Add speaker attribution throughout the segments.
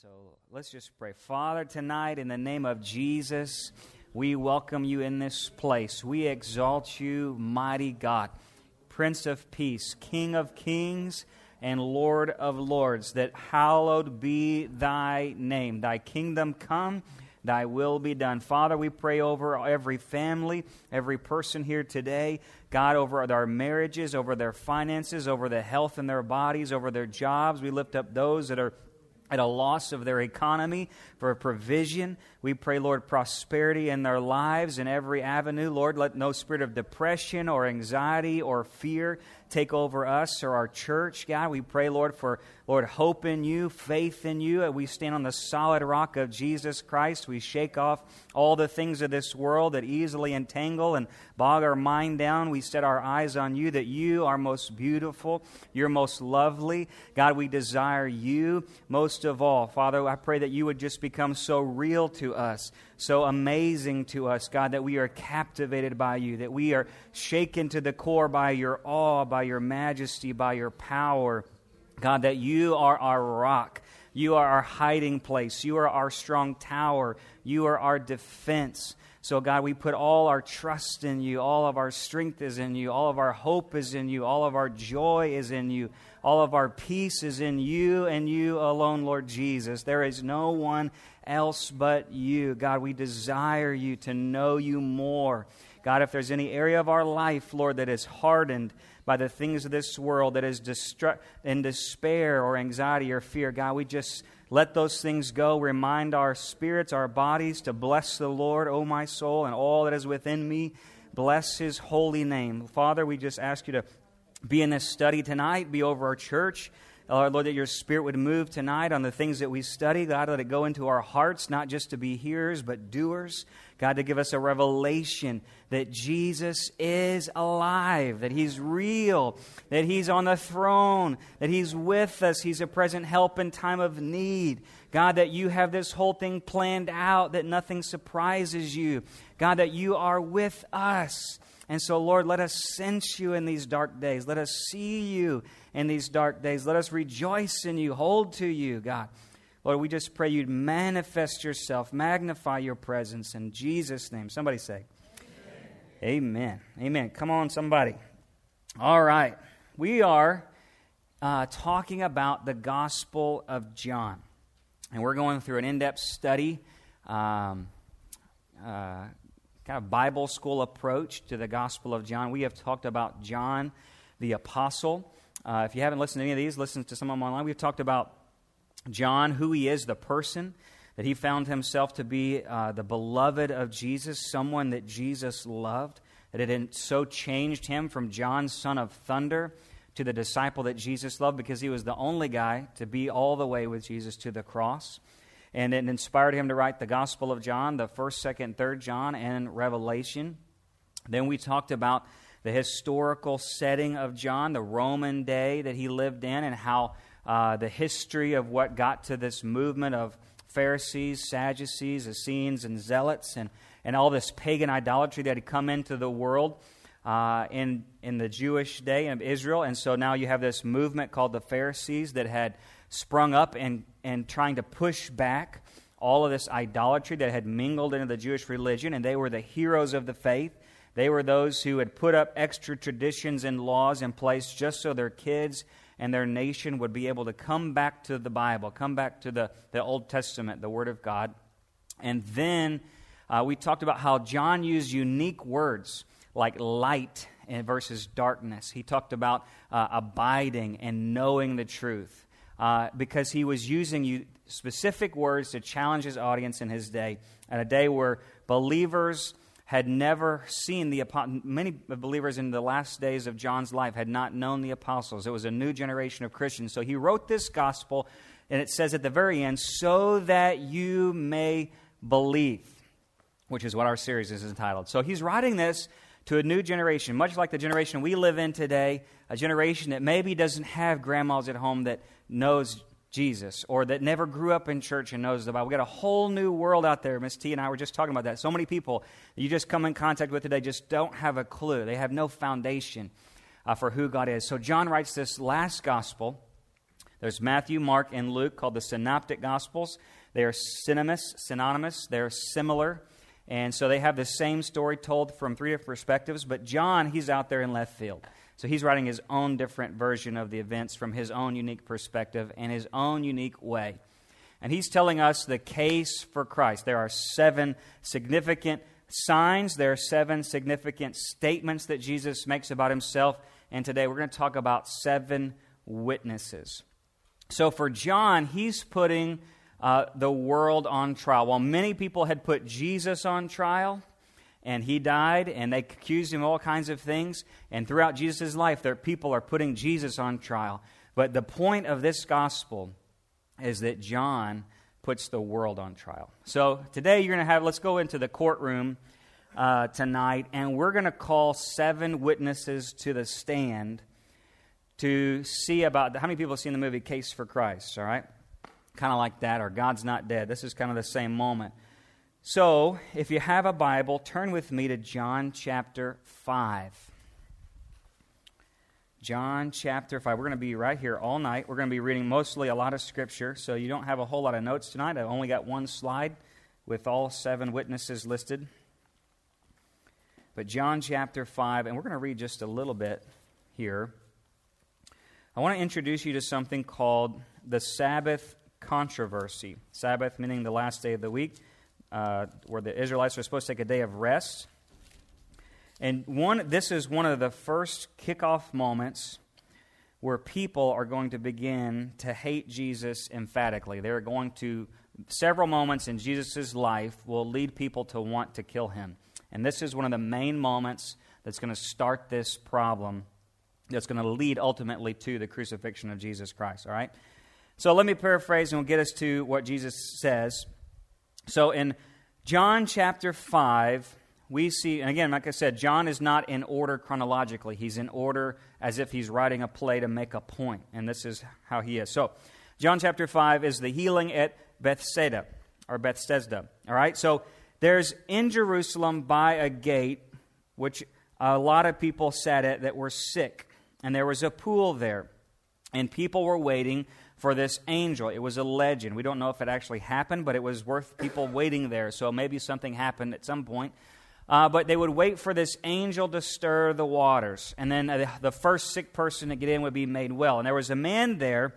Speaker 1: so let's just pray. Father, tonight, in the name of Jesus, we welcome you in this place. We exalt you, mighty God, Prince of Peace, King of Kings, and Lord of Lords, that hallowed be thy name. Thy kingdom come, thy will be done. Father, we pray over every family, every person here today. God, over our marriages, over their finances, over the health in their bodies, over their jobs. We lift up those that are at a loss of their economy, for provision. We pray, Lord, prosperity in their lives in every avenue. Lord, let no spirit of depression or anxiety or fear take over us or our church. God, we pray, Lord, for Lord, hope in you, faith in you. We stand on the solid rock of Jesus Christ. We shake off all the things of this world that easily entangle and bog our mind down. We set our eyes on you, that you are most beautiful, you're most lovely. God, we desire you most of all. Father, I pray that you would just become so real to us, so amazing to us, God, that we are captivated by you, that we are shaken to the core by your awe, by your majesty, by your power. God, that you are our rock. You are our hiding place. You are our strong tower. You are our defense. So, God, we put all our trust in you. All of our strength is in you. All of our hope is in you. All of our joy is in you. All of our peace is in you and you alone, Lord Jesus. There is no one else but you. God, we desire you to know you more. God, if there's any area of our life, Lord, that is hardened, by the things of this world that is distru- in despair or anxiety or fear. God, we just let those things go. Remind our spirits, our bodies to bless the Lord, O my soul, and all that is within me. Bless his holy name. Father, we just ask you to be in this study tonight, be over our church. Uh, Lord, that your spirit would move tonight on the things that we study. God, let it go into our hearts, not just to be hearers, but doers. God, to give us a revelation that Jesus is alive, that He's real, that He's on the throne, that He's with us, He's a present help in time of need. God, that you have this whole thing planned out, that nothing surprises you. God, that you are with us. And so, Lord, let us sense you in these dark days. Let us see you in these dark days. Let us rejoice in you, hold to you, God. Lord, we just pray you'd manifest yourself, magnify your presence in Jesus' name. Somebody say, Amen. Amen. Amen. Come on, somebody. All right. We are uh, talking about the Gospel of John. And we're going through an in depth study, um, uh, kind of Bible school approach to the Gospel of John. We have talked about John the Apostle. Uh, if you haven't listened to any of these, listen to some of them online. We've talked about John, who he is, the person, that he found himself to be uh, the beloved of Jesus, someone that Jesus loved, that it had so changed him from John, son of thunder, to the disciple that Jesus loved because he was the only guy to be all the way with Jesus to the cross. And it inspired him to write the Gospel of John, the 1st, 2nd, 3rd John, and Revelation. Then we talked about the historical setting of John, the Roman day that he lived in, and how uh, the history of what got to this movement of Pharisees, Sadducees, Essenes, and Zealots, and, and all this pagan idolatry that had come into the world uh, in, in the Jewish day of Israel. And so now you have this movement called the Pharisees that had sprung up and, and trying to push back all of this idolatry that had mingled into the Jewish religion, and they were the heroes of the faith. They were those who had put up extra traditions and laws in place just so their kids and their nation would be able to come back to the Bible, come back to the, the Old Testament, the Word of God. And then uh, we talked about how John used unique words like light versus darkness. He talked about uh, abiding and knowing the truth uh, because he was using specific words to challenge his audience in his day, at a day where believers had never seen the many believers in the last days of John's life had not known the apostles. It was a new generation of Christians. So he wrote this gospel, and it says at the very end, so that you may believe, which is what our series is entitled. So he's writing this to a new generation, much like the generation we live in today, a generation that maybe doesn't have grandmas at home that knows Jesus or that never grew up in church and knows the Bible. We got a whole new world out there. Miss T and I were just talking about that. So many people you just come in contact with today just don't have a clue. They have no foundation uh, for who God is. So John writes this last gospel There's Matthew, Mark, and Luke called the Synoptic Gospels. They are synonymous, synonymous. They're similar. And so they have the same story told from three different perspectives. But John, he's out there in left field. So he's writing his own different version of the events from his own unique perspective and his own unique way. And he's telling us the case for Christ. There are seven significant signs, there are seven significant statements that Jesus makes about himself. And today we're going to talk about seven witnesses. So for John, he's putting uh, the world on trial. While many people had put Jesus on trial, and he died, and they accused him of all kinds of things. And throughout Jesus' life, there people are putting Jesus on trial. But the point of this gospel is that John puts the world on trial. So today you're going to have, let's go into the courtroom uh, tonight, and we're going to call seven witnesses to the stand to see about how many people have seen the movie Case for Christ, all right? Kind of like that, or God's Not Dead. This is kind of the same moment. So, if you have a Bible, turn with me to John chapter 5. John chapter 5. We're going to be right here all night. We're going to be reading mostly a lot of scripture, so you don't have a whole lot of notes tonight. I've only got one slide with all seven witnesses listed. But John chapter 5, and we're going to read just a little bit here. I want to introduce you to something called the Sabbath controversy. Sabbath meaning the last day of the week, uh, where the Israelites are supposed to take a day of rest. And one, this is one of the first kickoff moments where people are going to begin to hate Jesus emphatically. They're going to, several moments in Jesus' life will lead people to want to kill him. And this is one of the main moments that's going to start this problem that's going to lead ultimately to the crucifixion of Jesus Christ, all right? So let me paraphrase and we'll get us to what Jesus says. So in John chapter 5, we see, and again, like I said, John is not in order chronologically. He's in order as if he's writing a play to make a point, and this is how he is. So, John chapter 5 is the healing at Bethsaida, or Bethesda. All right? So, there's in Jerusalem by a gate, which a lot of people sat at that were sick and there was a pool there. And people were waiting for this angel. It was a legend. We don't know if it actually happened, but it was worth people waiting there. So maybe something happened at some point. Uh, but they would wait for this angel to stir the waters. And then uh, the first sick person to get in would be made well. And there was a man there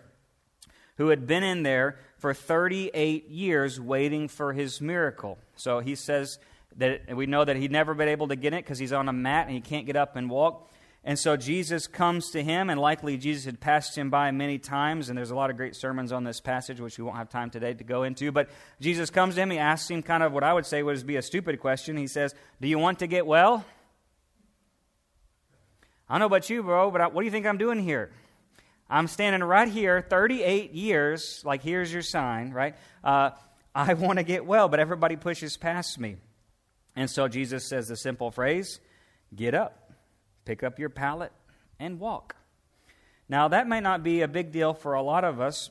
Speaker 1: who had been in there for 38 years waiting for his miracle. So he says that we know that he'd never been able to get it because he's on a mat and he can't get up and walk. And so Jesus comes to him, and likely Jesus had passed him by many times, and there's a lot of great sermons on this passage, which we won't have time today to go into. But Jesus comes to him, he asks him kind of what I would say would be a stupid question. He says, Do you want to get well? I don't know about you, bro, but I, what do you think I'm doing here? I'm standing right here, 38 years, like here's your sign, right? Uh, I want to get well, but everybody pushes past me. And so Jesus says the simple phrase, Get up pick up your pallet, and walk. Now, that may not be a big deal for a lot of us,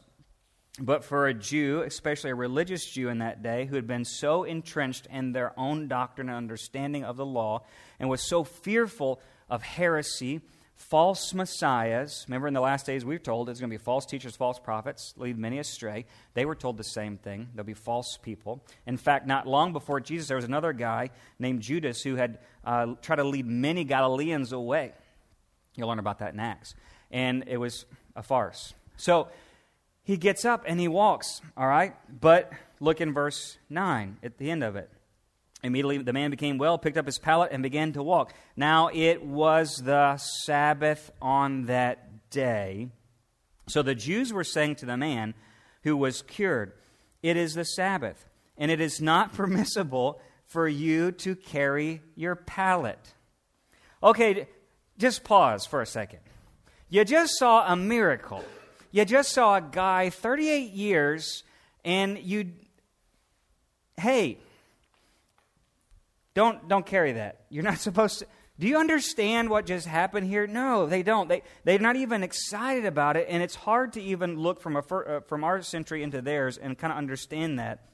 Speaker 1: but for a Jew, especially a religious Jew in that day, who had been so entrenched in their own doctrine and understanding of the law, and was so fearful of heresy, false messiahs. Remember, in the last days, we were told there's going to be false teachers, false prophets, lead many astray. They were told the same thing. There'll be false people. In fact, not long before Jesus, there was another guy named Judas who had uh, tried to lead many Galileans away. You'll learn about that in Acts. And it was a farce. So he gets up and he walks, all right? But look in verse 9 at the end of it. Immediately the man became well, picked up his pallet, and began to walk. Now it was the Sabbath on that day. So the Jews were saying to the man who was cured, It is the Sabbath, and it is not permissible for you to carry your pallet. Okay, just pause for a second. You just saw a miracle. You just saw a guy 38 years, and you, hey, don't, don't carry that. You're not supposed to. Do you understand what just happened here? No, they don't. They, they're not even excited about it, and it's hard to even look from, a, uh, from our century into theirs and kind of understand that.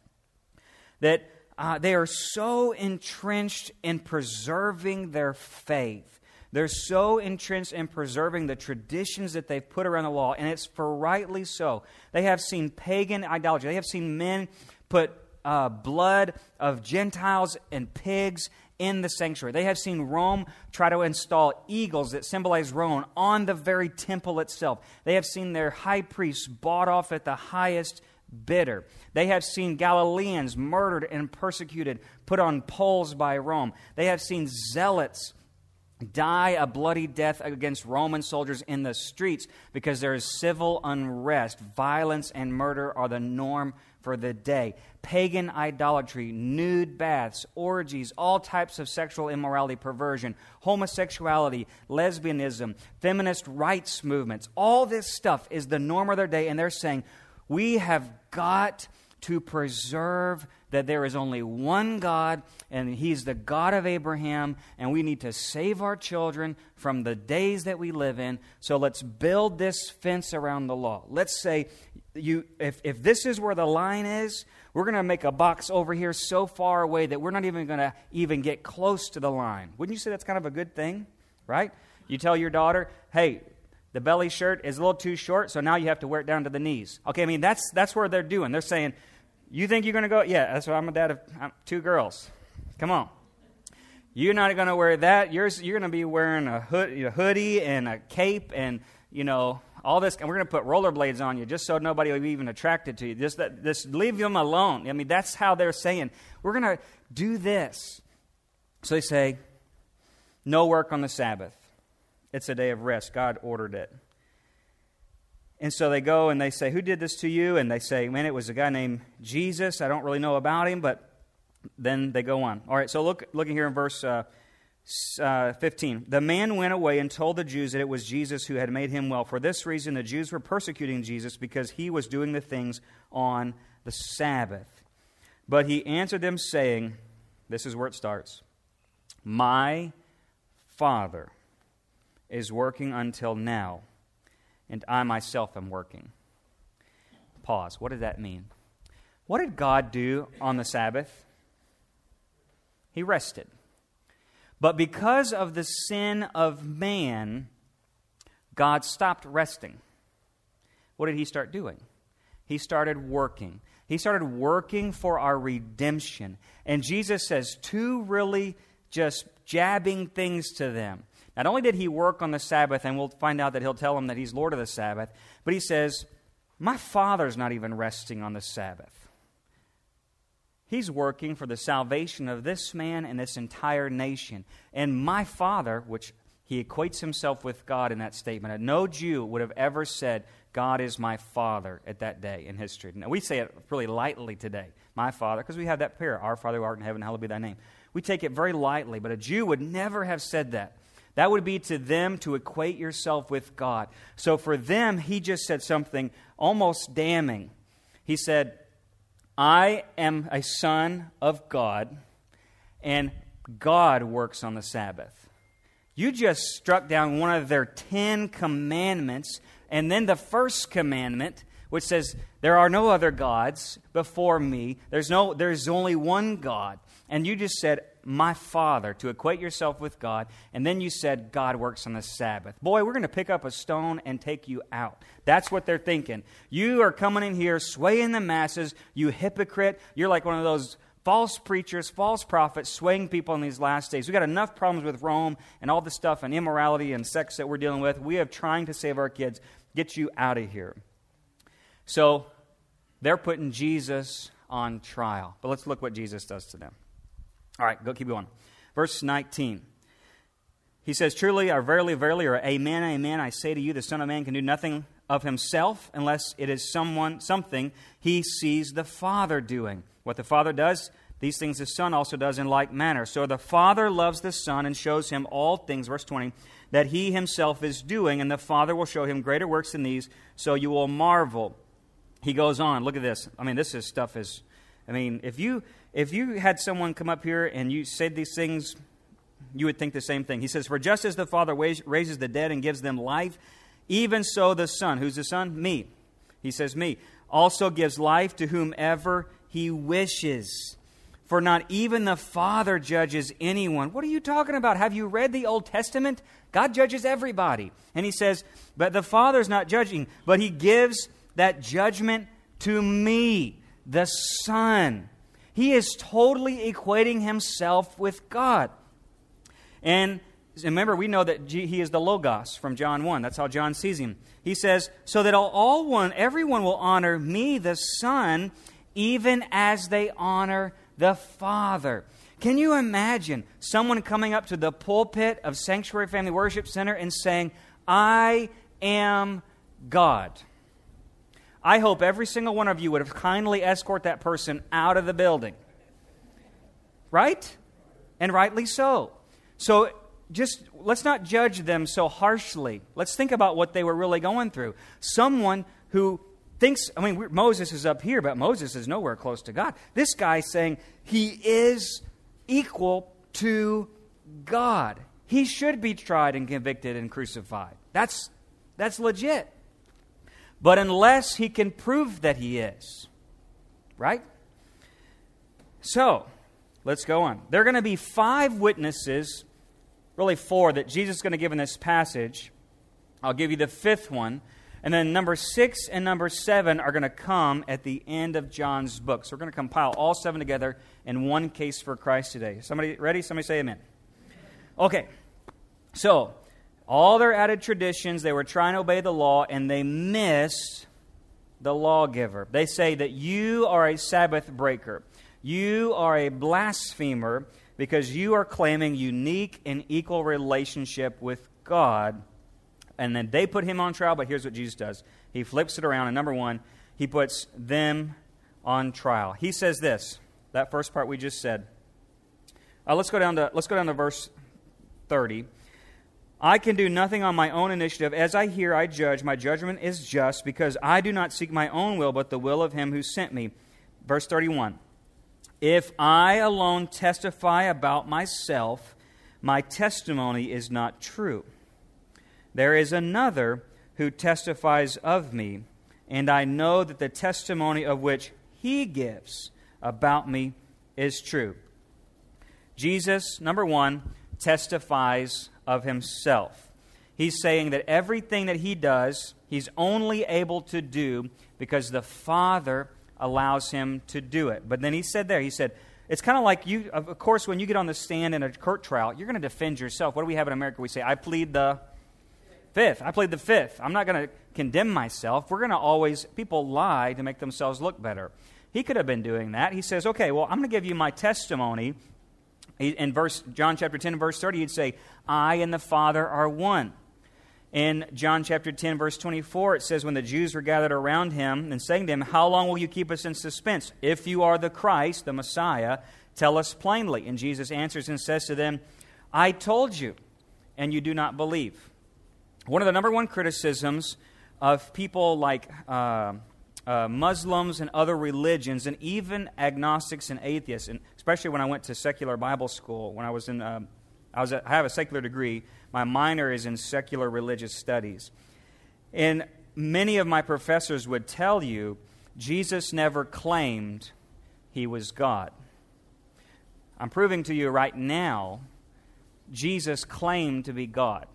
Speaker 1: That uh, they are so entrenched in preserving their faith They're so entrenched in preserving the traditions that they've put around the law, and it's for rightly so. They have seen pagan idolatry. They have seen men put uh, blood of Gentiles and pigs in the sanctuary. They have seen Rome try to install eagles that symbolize Rome on the very temple itself. They have seen their high priests bought off at the highest bidder. They have seen Galileans murdered and persecuted, put on poles by Rome. They have seen zealots die a bloody death against Roman soldiers in the streets because there is civil unrest. Violence and murder are the norm for the day. Pagan idolatry, nude baths, orgies, all types of sexual immorality, perversion, homosexuality, lesbianism, feminist rights movements, all this stuff is the norm of their day, and they're saying, we have got to preserve that there is only one God, and He's the God of Abraham, and we need to save our children from the days that we live in. So let's build this fence around the law. Let's say, you, if, if this is where the line is, we're going to make a box over here so far away that we're not even going to even get close to the line. Wouldn't you say that's kind of a good thing, right? You tell your daughter, hey, the belly shirt is a little too short, so now you have to wear it down to the knees. Okay, I mean, that's, that's where they're doing. They're saying, you think you're going to go? Yeah, that's what I'm a dad of I'm two girls. Come on. You're not going to wear that. You're, you're going to be wearing a, hood, a hoodie and a cape and, you know, all this. And we're going to put rollerblades on you just so nobody will be even attracted to you. Just, that, just leave them alone. I mean, that's how they're saying, we're going to do this. So they say, no work on the Sabbath. It's a day of rest. God ordered it. And so they go and they say, Who did this to you? And they say, Man, it was a guy named Jesus. I don't really know about him, but then they go on. All right, so look, looking here in verse uh, uh, 15. The man went away and told the Jews that it was Jesus who had made him well. For this reason, the Jews were persecuting Jesus because he was doing the things on the Sabbath. But he answered them, saying, This is where it starts My Father is working until now, and I myself am working. Pause. What did that mean? What did God do on the Sabbath? He rested. But because of the sin of man, God stopped resting. What did he start doing? He started working. He started working for our redemption. And Jesus says two really just jabbing things to them. Not only did he work on the Sabbath, and we'll find out that he'll tell them that he's Lord of the Sabbath, but he says, My Father's not even resting on the Sabbath. He's working for the salvation of this man and this entire nation. And my Father, which he equates himself with God in that statement. No Jew would have ever said, God is my Father at that day in history. Now, we say it really lightly today, my Father, because we have that prayer, Our Father who art in heaven, hallowed be thy name. We take it very lightly, but a Jew would never have said that. That would be to them to equate yourself with God. So for them, he just said something almost damning. He said, I am a son of God, and God works on the Sabbath. You just struck down one of their Ten Commandments, and then the first commandment, which says, There are no other gods before me. There's, no, there's only one God. And you just said, my Father, to equate yourself with God, and then you said God works on the Sabbath. Boy, we're going to pick up a stone and take you out. That's what they're thinking. You are coming in here swaying the masses, you hypocrite. You're like one of those false preachers, false prophets swaying people in these last days. We've got enough problems with Rome and all the stuff and immorality and sex that we're dealing with. We are trying to save our kids. Get you out of here. So they're putting Jesus on trial. But let's look what Jesus does to them. All right, go keep going. Verse 19. He says, Truly, or verily, verily, or amen, amen, I say to you, the Son of Man can do nothing of himself unless it is someone, something he sees the Father doing. What the Father does, these things the Son also does in like manner. So the Father loves the Son and shows him all things, verse 20, that he himself is doing, and the Father will show him greater works than these, so you will marvel. He goes on. Look at this. I mean, this is stuff is. I mean, if you if you had someone come up here and you said these things, you would think the same thing. He says, For just as the Father raises the dead and gives them life, even so the Son, who's the Son? Me. He says, Me, also gives life to whomever he wishes. For not even the Father judges anyone. What are you talking about? Have you read the Old Testament? God judges everybody. And he says, But the Father's not judging, but he gives that judgment to me, the Son. He is totally equating himself with God. And remember, we know that he is the Logos from John 1. That's how John sees him. He says, So that all one, everyone will honor me, the Son, even as they honor the Father. Can you imagine someone coming up to the pulpit of Sanctuary Family Worship Center and saying, I am God? I hope every single one of you would have kindly escort that person out of the building. Right? And rightly so. So just let's not judge them so harshly. Let's think about what they were really going through. Someone who thinks, I mean, Moses is up here, but Moses is nowhere close to God. This guy saying he is equal to God. He should be tried and convicted and crucified. That's, that's legit. But unless he can prove that he is, right? So, let's go on. There are going to be five witnesses, really four, that Jesus is going to give in this passage. I'll give you the fifth one. And then number six and number seven are going to come at the end of John's book. So we're going to compile all seven together in one case for Christ today. Somebody ready? Somebody say amen. Okay. So, all their added traditions, they were trying to obey the law and they missed the lawgiver. They say that you are a Sabbath breaker. You are a blasphemer because you are claiming unique and equal relationship with God and then they put him on trial, but here's what Jesus does He flips it around, and number one, he puts them on trial. He says this, that first part we just said. Uh, let's, go down to, let's go down to verse 30. I can do nothing on my own initiative. As I hear, I judge. My judgment is just, because I do not seek my own will, but the will of him who sent me. Verse 31. If I alone testify about myself, my testimony is not true. There is another who testifies of me, and I know that the testimony of which he gives about me is true. Jesus, number one, testifies of himself. He's saying that everything that he does, he's only able to do because the Father allows him to do it. But then he said there, he said, it's kind of like you, of course, when you get on the stand in a court trial, you're going to defend yourself. What do we have in America? We say, I plead the fifth. I played the fifth. I'm not going to condemn myself. We're going to always, people lie to make themselves look better. He could have been doing that. He says, okay, well, I'm going to give you my testimony. In verse, John chapter 10 verse 30, he'd say, I and the Father are one. In John chapter 10, verse 24, it says, When the Jews were gathered around him and saying to him, How long will you keep us in suspense? If you are the Christ, the Messiah, tell us plainly. And Jesus answers and says to them, I told you, and you do not believe. One of the number one criticisms of people like uh, uh, Muslims and other religions, and even agnostics and atheists, and especially when I went to secular Bible school, when I was in, uh, I, was a, I have a secular degree. My minor is in secular religious studies. And many of my professors would tell you Jesus never claimed he was God. I'm proving to you right now, Jesus claimed to be God.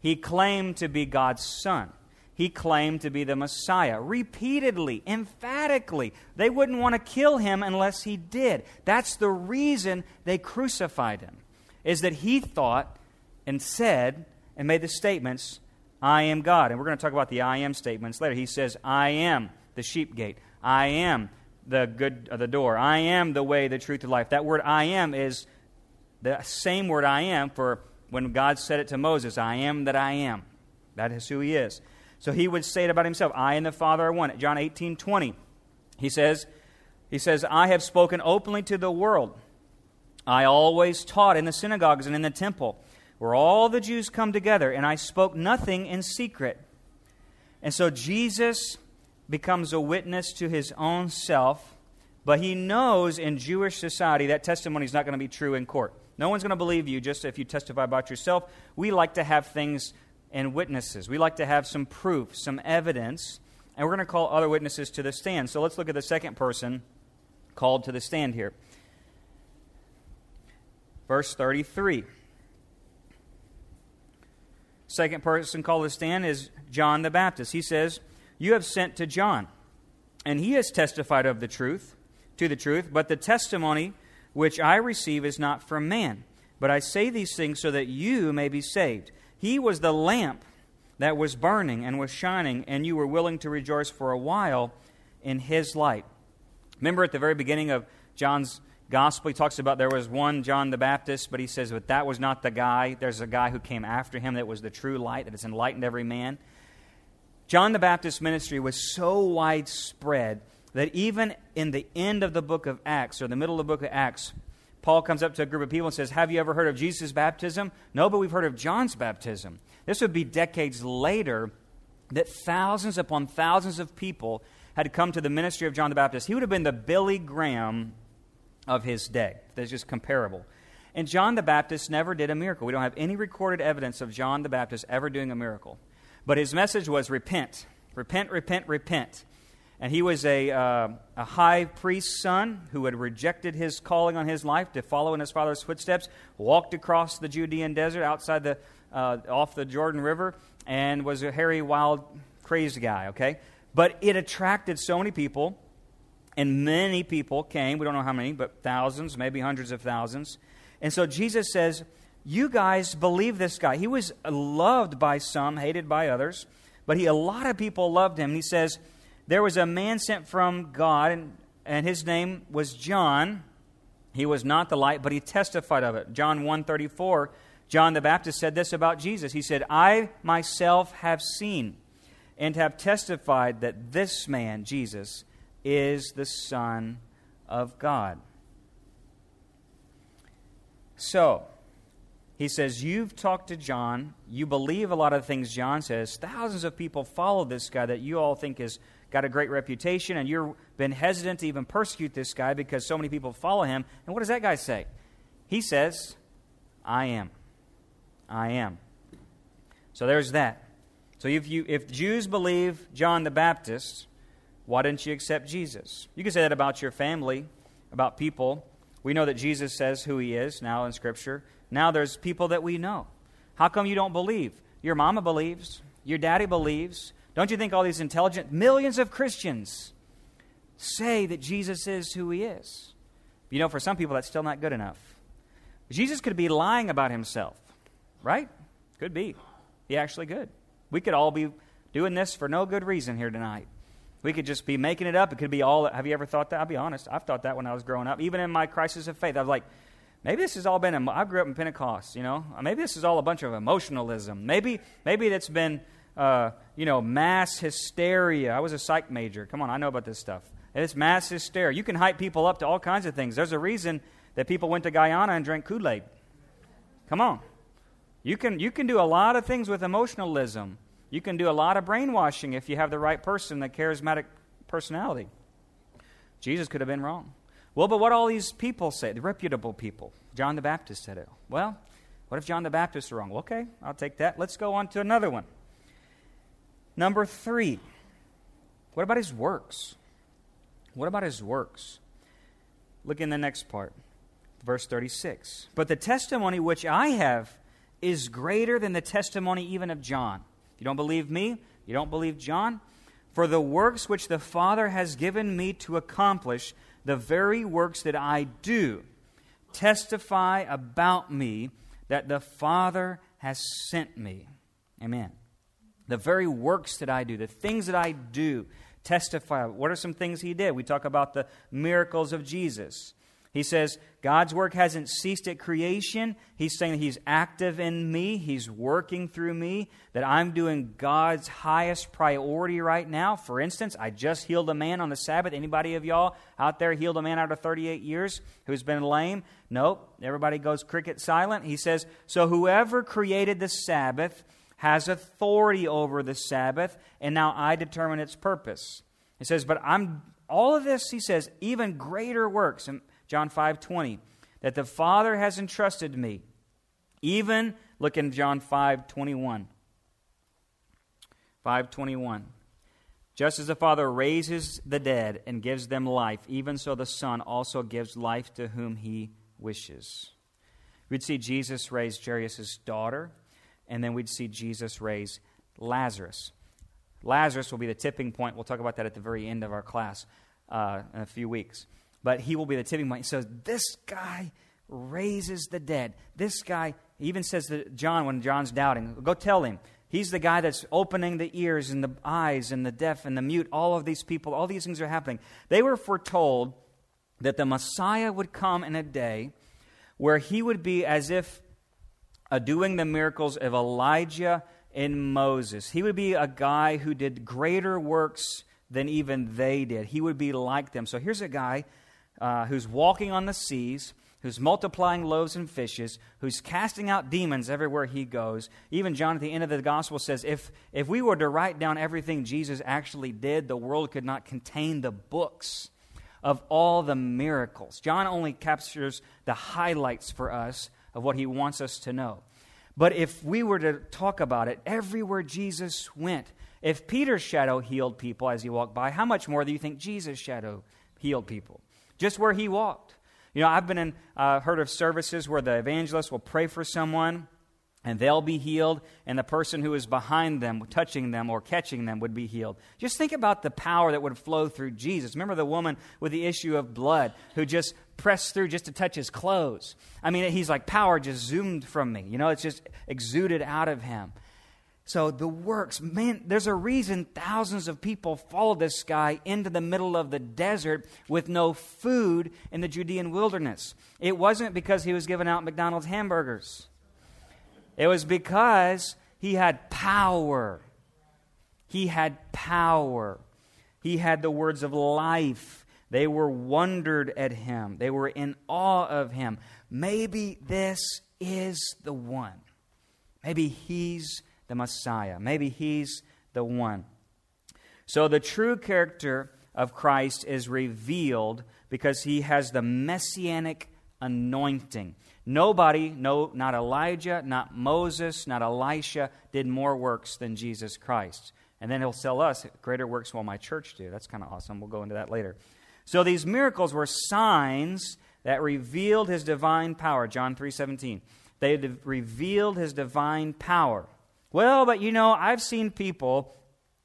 Speaker 1: He claimed to be God's son. He claimed to be the Messiah repeatedly, emphatically. They wouldn't want to kill him unless he did. That's the reason they crucified him, is that he thought and said and made the statements, I am God. And we're going to talk about the I am statements later. He says, I am the sheep gate. I am the good uh, the door. I am the way, the truth, the life. That word I am is the same word I am for when God said it to Moses, I am that I am. That is who he is. So he would say it about himself, I and the Father are one. John 18, 20. He says, he says, I have spoken openly to the world. I always taught in the synagogues and in the temple, where all the Jews come together, and I spoke nothing in secret. And so Jesus becomes a witness to his own self, but he knows in Jewish society that testimony is not going to be true in court. No one's going to believe you just if you testify about yourself. We like to have things and witnesses. We like to have some proof, some evidence, and we're going to call other witnesses to the stand. So let's look at the second person called to the stand here. Verse 33. Second person called to stand is John the Baptist. He says, You have sent to John, and he has testified of the truth, to the truth, but the testimony which I receive is not from man. But I say these things so that you may be saved. He was the lamp that was burning and was shining, and you were willing to rejoice for a while in his light. Remember at the very beginning of John's gospel, he talks about there was one John the Baptist, but he says, but that was not the guy. There's a guy who came after him that was the true light that has enlightened every man. John the Baptist's ministry was so widespread that even in the end of the book of Acts, or the middle of the book of Acts, Paul comes up to a group of people and says, Have you ever heard of Jesus' baptism? No, but we've heard of John's baptism. This would be decades later that thousands upon thousands of people had come to the ministry of John the Baptist. He would have been the Billy Graham of his day. That's just comparable. And John the Baptist never did a miracle. We don't have any recorded evidence of John the Baptist ever doing a miracle. But his message was repent, repent, repent, repent. And he was a, uh, a high priest's son who had rejected his calling on his life to follow in his father's footsteps, walked across the Judean desert outside the, uh, off the Jordan River, and was a hairy, wild, crazy guy, okay? But it attracted so many people and many people came. We don't know how many, but thousands, maybe hundreds of thousands. And so Jesus says, You guys believe this guy. He was loved by some, hated by others, but he, a lot of people loved him. He says, There was a man sent from God, and, and his name was John. He was not the light, but he testified of it. John 134, John the Baptist said this about Jesus. He said, I myself have seen and have testified that this man, Jesus, is the Son of God. So, he says, You've talked to John. You believe a lot of things John says. Thousands of people follow this guy that you all think has got a great reputation, and you've been hesitant to even persecute this guy because so many people follow him. And what does that guy say? He says, I am. I am. So there's that. So if, you, if Jews believe John the Baptist, why didn't you accept Jesus? You can say that about your family, about people. We know that Jesus says who he is now in Scripture. Now there's people that we know. How come you don't believe? Your mama believes. Your daddy believes. Don't you think all these intelligent millions of Christians say that Jesus is who he is? You know, for some people, that's still not good enough. Jesus could be lying about himself, right? Could be. He actually could. We could all be doing this for no good reason here tonight. We could just be making it up. It could be all. Have you ever thought that? I'll be honest. I've thought that when I was growing up. Even in my crisis of faith, I was like, maybe this has all been. I grew up in Pentecost. You know, maybe this is all a bunch of emotionalism. Maybe maybe that's been. Uh, you know, mass hysteria. I was a psych major. Come on, I know about this stuff. It's mass hysteria. You can hype people up to all kinds of things. There's a reason that people went to Guyana and drank Kool Aid. Come on. You can, you can do a lot of things with emotionalism. You can do a lot of brainwashing if you have the right person, the charismatic personality. Jesus could have been wrong. Well, but what all these people say, the reputable people, John the Baptist said it. Well, what if John the Baptist is wrong? Well, okay, I'll take that. Let's go on to another one. Number three. What about his works? What about his works? Look in the next part, verse 36. But the testimony which I have is greater than the testimony even of John. You don't believe me? You don't believe John? For the works which the Father has given me to accomplish, the very works that I do, testify about me that the Father has sent me. Amen. The very works that I do, the things that I do, testify. What are some things he did? We talk about the miracles of Jesus. He says, God's work hasn't ceased at creation. He's saying that He's active in me, He's working through me, that I'm doing God's highest priority right now. For instance, I just healed a man on the Sabbath. Anybody of y'all out there healed a man out of 38 years who's been lame? Nope. Everybody goes cricket silent. He says, So whoever created the Sabbath has authority over the Sabbath, and now I determine its purpose. He says, But I'm all of this, he says, even greater works. And John 5 20, that the Father has entrusted me. Even, look in John 5 21. 521. Just as the Father raises the dead and gives them life, even so the Son also gives life to whom he wishes. We'd see Jesus raise Jairus' daughter, and then we'd see Jesus raise Lazarus. Lazarus will be the tipping point. We'll talk about that at the very end of our class uh, in a few weeks. But he will be the tipping point. So this guy raises the dead. This guy even says to John when John's doubting, go tell him. He's the guy that's opening the ears and the eyes and the deaf and the mute. All of these people, all these things are happening. They were foretold that the Messiah would come in a day where he would be as if uh, doing the miracles of Elijah and Moses. He would be a guy who did greater works than even they did. He would be like them. So here's a guy uh, who's walking on the seas who's multiplying loaves and fishes, who's casting out demons everywhere he goes. Even John at the end of the gospel says if, if we were to write down everything Jesus actually did, the world could not contain the books of all the miracles. John only captures the highlights for us of what he wants us to know. But if we were to talk about it, everywhere Jesus went, if Peter's shadow healed people as he walked by, how much more do you think Jesus' shadow healed people? Just where he walked. You know, I've been in, uh, heard of services where the evangelist will pray for someone and they'll be healed, and the person who is behind them, touching them or catching them, would be healed. Just think about the power that would flow through Jesus. Remember the woman with the issue of blood who just pressed through just to touch his clothes. I mean, he's like, power just zoomed from me. You know, it's just exuded out of him. So the works, man, there's a reason thousands of people followed this guy into the middle of the desert with no food in the Judean wilderness. It wasn't because he was giving out McDonald's hamburgers, it was because he had power. He had power. He had the words of life. They were wondered at him, they were in awe of him. Maybe this is the one. Maybe he's the Messiah. Maybe he's the one. So the true character of Christ is revealed because he has the messianic anointing. Nobody, no, not Elijah, not Moses, not Elisha, did more works than Jesus Christ. And then he'll tell us, greater works will my church do. That's kind of awesome. We'll go into that later. So these miracles were signs that revealed his divine power. John 3:17. They revealed his divine power. Well, but you know, I've seen people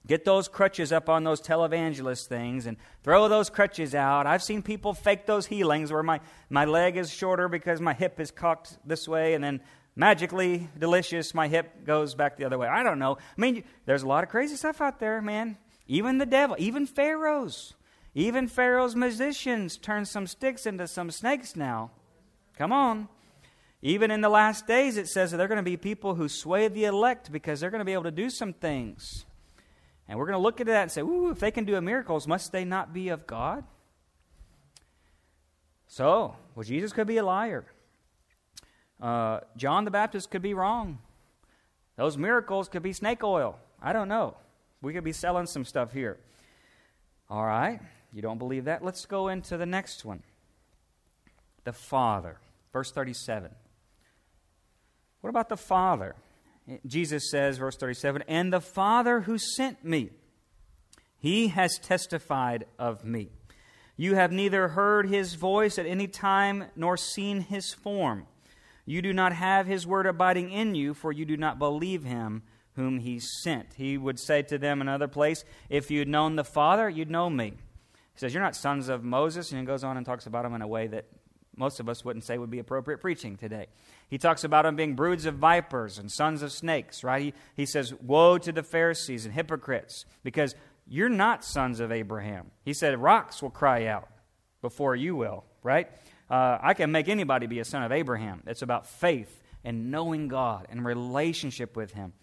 Speaker 1: get those crutches up on those televangelist things and throw those crutches out. I've seen people fake those healings where my, my leg is shorter because my hip is cocked this way and then magically delicious my hip goes back the other way. I don't know. I mean, there's a lot of crazy stuff out there, man. Even the devil, even pharaohs, even Pharaoh's musicians turn some sticks into some snakes now. Come on. Even in the last days, it says that there are going to be people who sway the elect because they're going to be able to do some things. And we're going to look at that and say, ooh, if they can do miracles, must they not be of God? So, well, Jesus could be a liar. Uh, John the Baptist could be wrong. Those miracles could be snake oil. I don't know. We could be selling some stuff here. All right. You don't believe that? Let's go into the next one. The Father. Verse 37. About the Father? Jesus says, verse 37, and the Father who sent me, he has testified of me. You have neither heard his voice at any time nor seen his form. You do not have his word abiding in you, for you do not believe him whom he sent. He would say to them another place, If you'd known the Father, you'd know me. He says, You're not sons of Moses, and he goes on and talks about him in a way that most of us wouldn't say would be appropriate preaching today. He talks about them being broods of vipers and sons of snakes, right? He, he says, Woe to the Pharisees and hypocrites, because you're not sons of Abraham. He said, Rocks will cry out before you will, right? Uh, I can make anybody be a son of Abraham. It's about faith and knowing God and relationship with Him.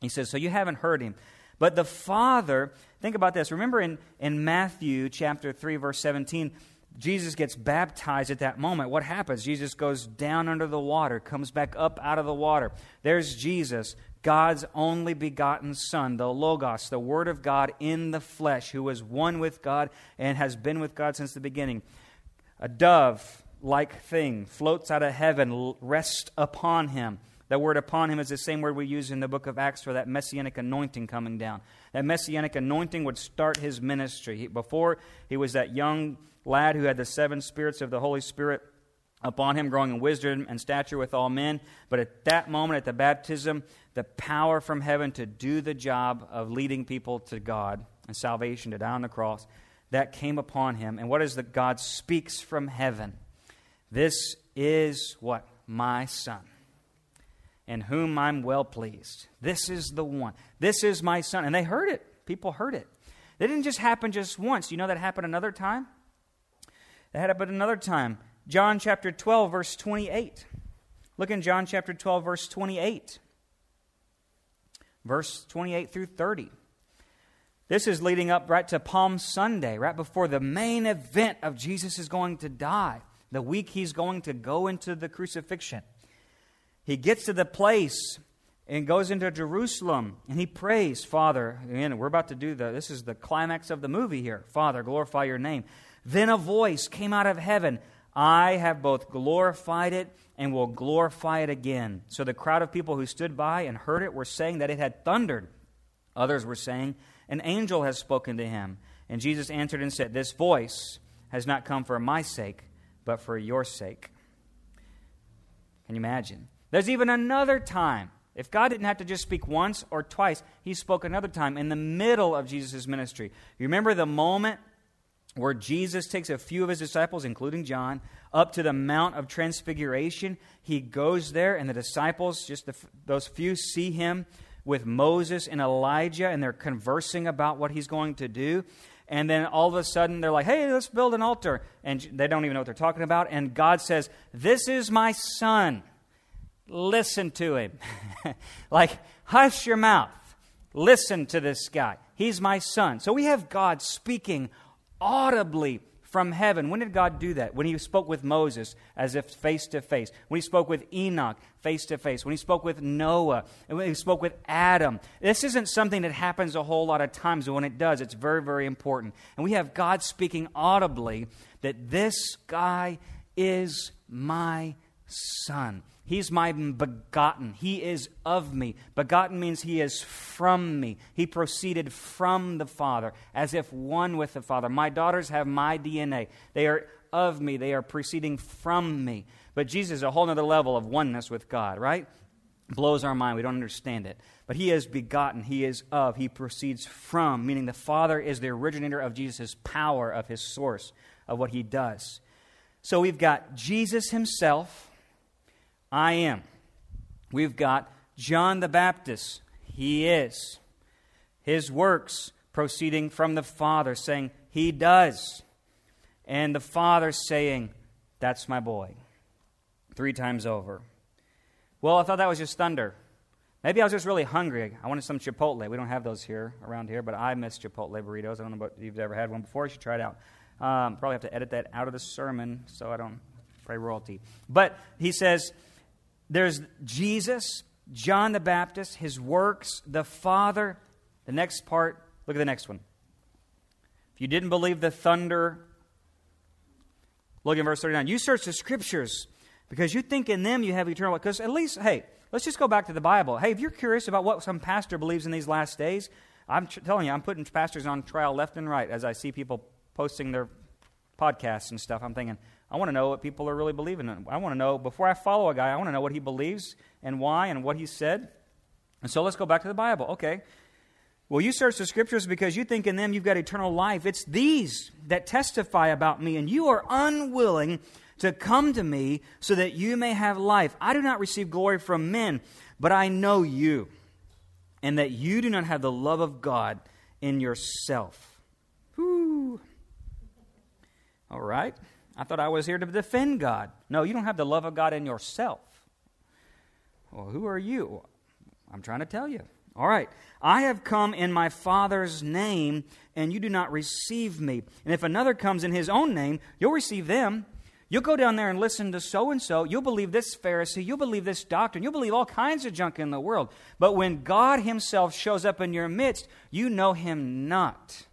Speaker 1: He says, So you haven't heard Him. But the Father, think about this. Remember in, in Matthew chapter 3, verse 17, Jesus gets baptized at that moment. What happens? Jesus goes down under the water, comes back up out of the water. There's Jesus, God's only begotten Son, the Logos, the Word of God in the flesh, who was one with God and has been with God since the beginning. A dove like thing floats out of heaven, rests upon him. That word upon him is the same word we use in the book of Acts for that messianic anointing coming down. That messianic anointing would start his ministry. He, before, he was that young lad who had the seven spirits of the Holy Spirit upon him, growing in wisdom and stature with all men. But at that moment, at the baptism, the power from heaven to do the job of leading people to God and salvation to die on the cross, that came upon him. And what is that God speaks from heaven? This is what? My son, in whom I'm well pleased. This is the one. This is my son. And they heard it. People heard it. It didn't just happen just once. You know that happened another time? That happened another time. John chapter 12, verse 28. Look in John chapter 12, verse 28. Verse 28 through 30. This is leading up right to Palm Sunday, right before the main event of Jesus is going to die, the week he's going to go into the crucifixion. He gets to the place and goes into Jerusalem and he prays, Father, again, we're about to do the, this is the climax of the movie here. Father, glorify your name. Then a voice came out of heaven I have both glorified it and will glorify it again. So the crowd of people who stood by and heard it were saying that it had thundered. Others were saying, An angel has spoken to him. And Jesus answered and said, This voice has not come for my sake, but for your sake. Can you imagine? There's even another time. If God didn't have to just speak once or twice, he spoke another time in the middle of Jesus' ministry. You remember the moment where Jesus takes a few of his disciples, including John, up to the Mount of Transfiguration. He goes there, and the disciples, just the, those few, see him with Moses and Elijah, and they're conversing about what he's going to do. And then all of a sudden, they're like, hey, let's build an altar. And they don't even know what they're talking about. And God says, This is my son. Listen to him. like, hush your mouth. Listen to this guy. He's my son. So we have God speaking audibly from heaven. When did God do that? When he spoke with Moses as if face to face. When he spoke with Enoch face to face. When he spoke with Noah. And when he spoke with Adam. This isn't something that happens a whole lot of times, but when it does, it's very, very important. And we have God speaking audibly that this guy is my son. He's my begotten. He is of me. Begotten means he is from me. He proceeded from the Father, as if one with the Father. My daughters have my DNA. They are of me. They are proceeding from me. But Jesus is a whole other level of oneness with God, right? Blows our mind. We don't understand it. But he is begotten. He is of. He proceeds from, meaning the Father is the originator of Jesus' power, of his source, of what he does. So we've got Jesus himself I am. We've got John the Baptist. He is. His works proceeding from the Father, saying, He does. And the Father saying, That's my boy. Three times over. Well, I thought that was just thunder. Maybe I was just really hungry. I wanted some Chipotle. We don't have those here around here, but I miss Chipotle burritos. I don't know if you've ever had one before. You should try it out. Um, probably have to edit that out of the sermon so I don't pay royalty. But he says, there's Jesus, John the Baptist, his works, the Father. The next part, look at the next one. If you didn't believe the thunder, look in verse 39. You search the scriptures because you think in them you have eternal life. Because at least, hey, let's just go back to the Bible. Hey, if you're curious about what some pastor believes in these last days, I'm tr- telling you, I'm putting pastors on trial left and right as I see people posting their podcasts and stuff. I'm thinking, I want to know what people are really believing in. I want to know, before I follow a guy, I want to know what he believes and why and what he said. And so let's go back to the Bible. Okay. Well, you search the scriptures because you think in them you've got eternal life. It's these that testify about me, and you are unwilling to come to me so that you may have life. I do not receive glory from men, but I know you, and that you do not have the love of God in yourself. Whew. All right. I thought I was here to defend God. No, you don't have the love of God in yourself. Well, who are you? I'm trying to tell you. All right. I have come in my Father's name, and you do not receive me. And if another comes in his own name, you'll receive them. You'll go down there and listen to so and so. You'll believe this Pharisee. You'll believe this doctrine. You'll believe all kinds of junk in the world. But when God Himself shows up in your midst, you know Him not.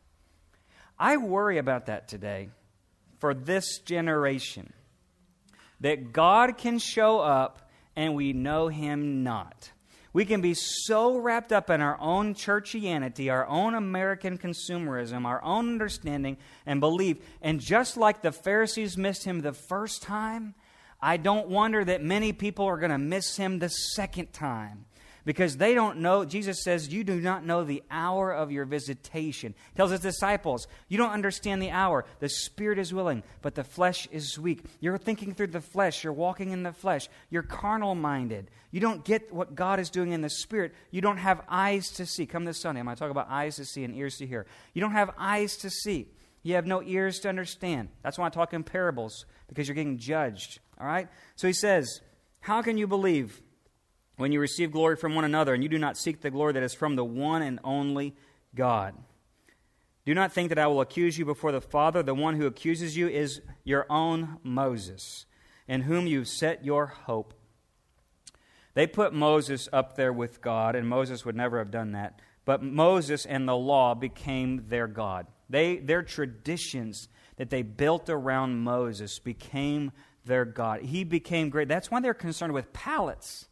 Speaker 1: I worry about that today for this generation that God can show up and we know Him not. We can be so wrapped up in our own churchianity, our own American consumerism, our own understanding and belief. And just like the Pharisees missed Him the first time, I don't wonder that many people are going to miss him the second time because they don't know. Jesus says, You do not know the hour of your visitation. He tells his disciples, You don't understand the hour. The spirit is willing, but the flesh is weak. You're thinking through the flesh. You're walking in the flesh. You're carnal minded. You don't get what God is doing in the spirit. You don't have eyes to see. Come this Sunday. I'm going to talk about eyes to see and ears to hear. You don't have eyes to see. You have no ears to understand. That's why I talk in parables, because you're getting judged. All right? So he says, How can you believe? When you receive glory from one another, and you do not seek the glory that is from the one and only God. Do not think that I will accuse you before the Father. The one who accuses you is your own Moses, in whom you set your hope. They put Moses up there with God, and Moses would never have done that. But Moses and the law became their God. They, their traditions that they built around Moses became their God. He became great. That's why they're concerned with pallets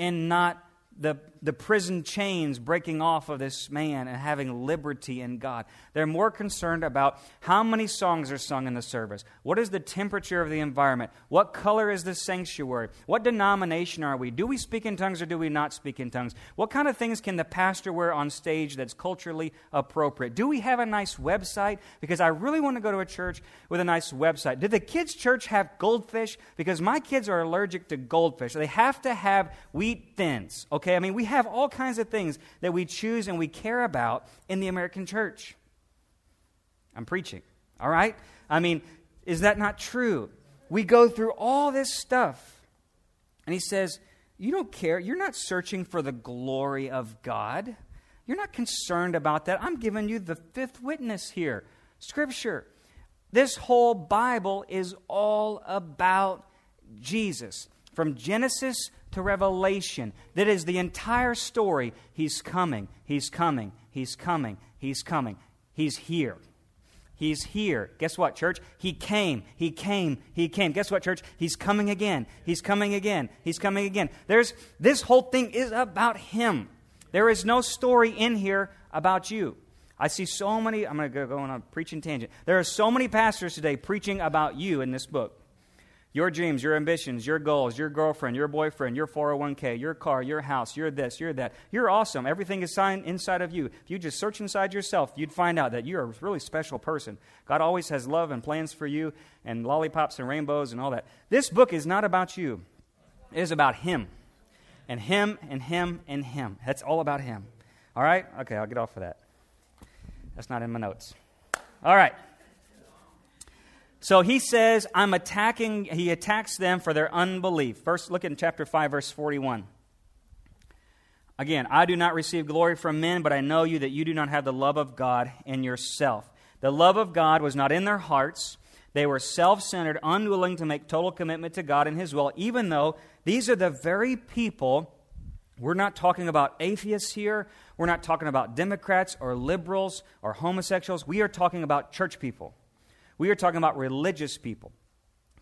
Speaker 1: and not the, the prison chains breaking off of this man and having liberty in God. They're more concerned about how many songs are sung in the service. What is the temperature of the environment? What color is the sanctuary? What denomination are we? Do we speak in tongues or do we not speak in tongues? What kind of things can the pastor wear on stage that's culturally appropriate? Do we have a nice website? Because I really want to go to a church with a nice website. Did the kids' church have goldfish? Because my kids are allergic to goldfish. They have to have wheat thins, okay? Okay, I mean, we have all kinds of things that we choose and we care about in the American church. I'm preaching, all right? I mean, is that not true? We go through all this stuff. And he says, You don't care. You're not searching for the glory of God. You're not concerned about that. I'm giving you the fifth witness here Scripture. This whole Bible is all about Jesus. From Genesis to Revelation. That is the entire story. He's coming, He's coming, He's coming, He's coming. He's here. He's here. Guess what, church? He came. He came. He came. Guess what, church? He's coming again. He's coming again. He's coming again. There's this whole thing is about him. There is no story in here about you. I see so many. I'm going to go on a preaching tangent. There are so many pastors today preaching about you in this book. Your dreams, your ambitions, your goals, your girlfriend, your boyfriend, your 401k, your car, your house, you're this, you're that. You're awesome. Everything is signed inside of you. If you just search inside yourself, you'd find out that you're a really special person. God always has love and plans for you and lollipops and rainbows and all that. This book is not about you, it is about Him. And Him and Him and Him. That's all about Him. All right? Okay, I'll get off of that. That's not in my notes. All right. So he says, I'm attacking, he attacks them for their unbelief. First, look in chapter 5, verse 41. Again, I do not receive glory from men, but I know you that you do not have the love of God in yourself. The love of God was not in their hearts. They were self centered, unwilling to make total commitment to God and His will, even though these are the very people. We're not talking about atheists here. We're not talking about Democrats or liberals or homosexuals. We are talking about church people. We are talking about religious people.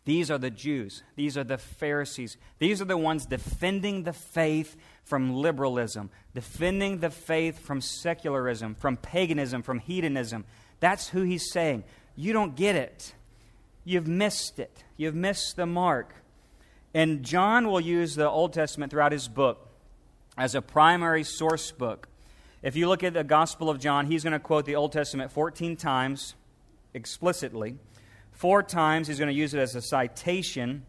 Speaker 1: These are the Jews. These are the Pharisees. These are the ones defending the faith from liberalism, defending the faith from secularism, from paganism, from hedonism. That's who he's saying. You don't get it. You've missed it. You've missed the mark. And John will use the Old Testament throughout his book as a primary source book. If you look at the Gospel of John, he's going to quote the Old Testament 14 times explicitly. Four times he's going to use it as a citation,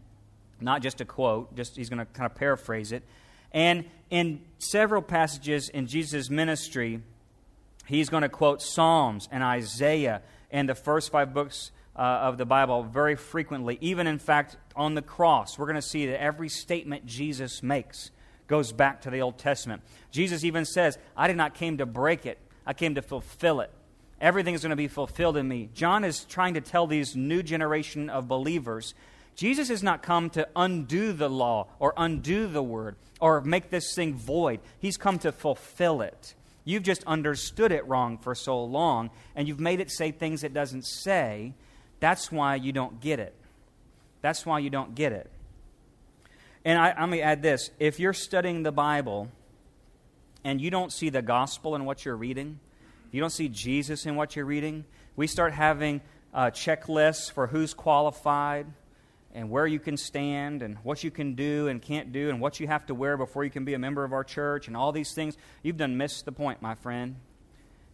Speaker 1: not just a quote, just he's going to kind of paraphrase it. And in several passages in Jesus' ministry, he's going to quote Psalms and Isaiah and the first five books uh, of the Bible very frequently. Even, in fact, on the cross, we're going to see that every statement Jesus makes goes back to the Old Testament. Jesus even says, I did not came to break it, I came to fulfill it. Everything is going to be fulfilled in me. John is trying to tell these new generation of believers Jesus has not come to undo the law or undo the word or make this thing void. He's come to fulfill it. You've just understood it wrong for so long and you've made it say things it doesn't say. That's why you don't get it. That's why you don't get it. And I, let me add this if you're studying the Bible and you don't see the gospel in what you're reading, you don't see Jesus in what you're reading, we start having uh, checklists for who's qualified and where you can stand and what you can do and can't do and what you have to wear before you can be a member of our church and all these things, you've done missed the point, my friend.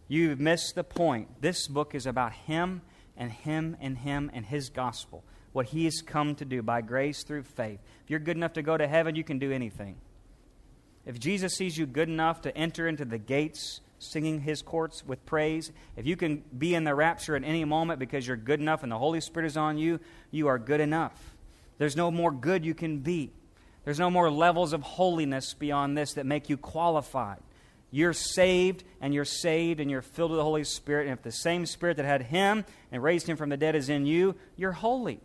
Speaker 1: You've missed the point. This book is about Him and Him and Him and His gospel, what He has come to do by grace through faith. If you're good enough to go to heaven, you can do anything. If Jesus sees you good enough to enter into the gates singing his courts with praise, if you can be in the rapture at any moment because you're good enough and the Holy Spirit is on you, you are good enough. There's no more good you can be. There's no more levels of holiness beyond this that make you qualified. You're saved, and you're saved, and you're filled with the Holy Spirit. And if the same Spirit that had Him and raised Him from the dead is in you, you're holy.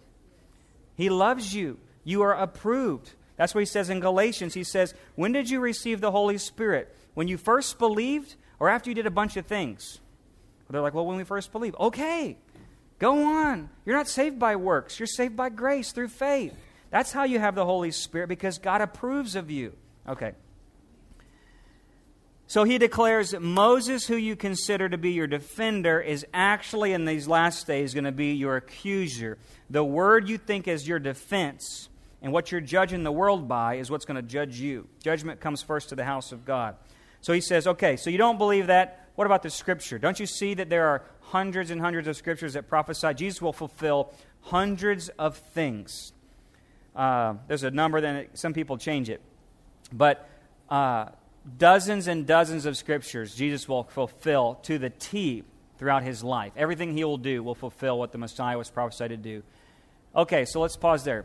Speaker 1: He loves you. You are approved. That's what He says in Galatians. He says, When did you receive the Holy Spirit? When you first believed? Or after you did a bunch of things. They're like, well, when we first believe. Okay, go on. You're not saved by works, you're saved by grace through faith. That's how you have the Holy Spirit because God approves of you. Okay. So he declares that Moses, who you consider to be your defender, is actually in these last days going to be your accuser. The word you think is your defense and what you're judging the world by is what's going to judge you. Judgment comes first to the house of God. So he says, okay, so you don't believe that. What about the scripture? Don't you see that there are hundreds and hundreds of scriptures that prophesy Jesus will fulfill hundreds of things? Uh, there's a number, then some people change it. But uh, dozens and dozens of scriptures Jesus will fulfill to the T throughout his life. Everything he will do will fulfill what the Messiah was prophesied to do. Okay, so let's pause there.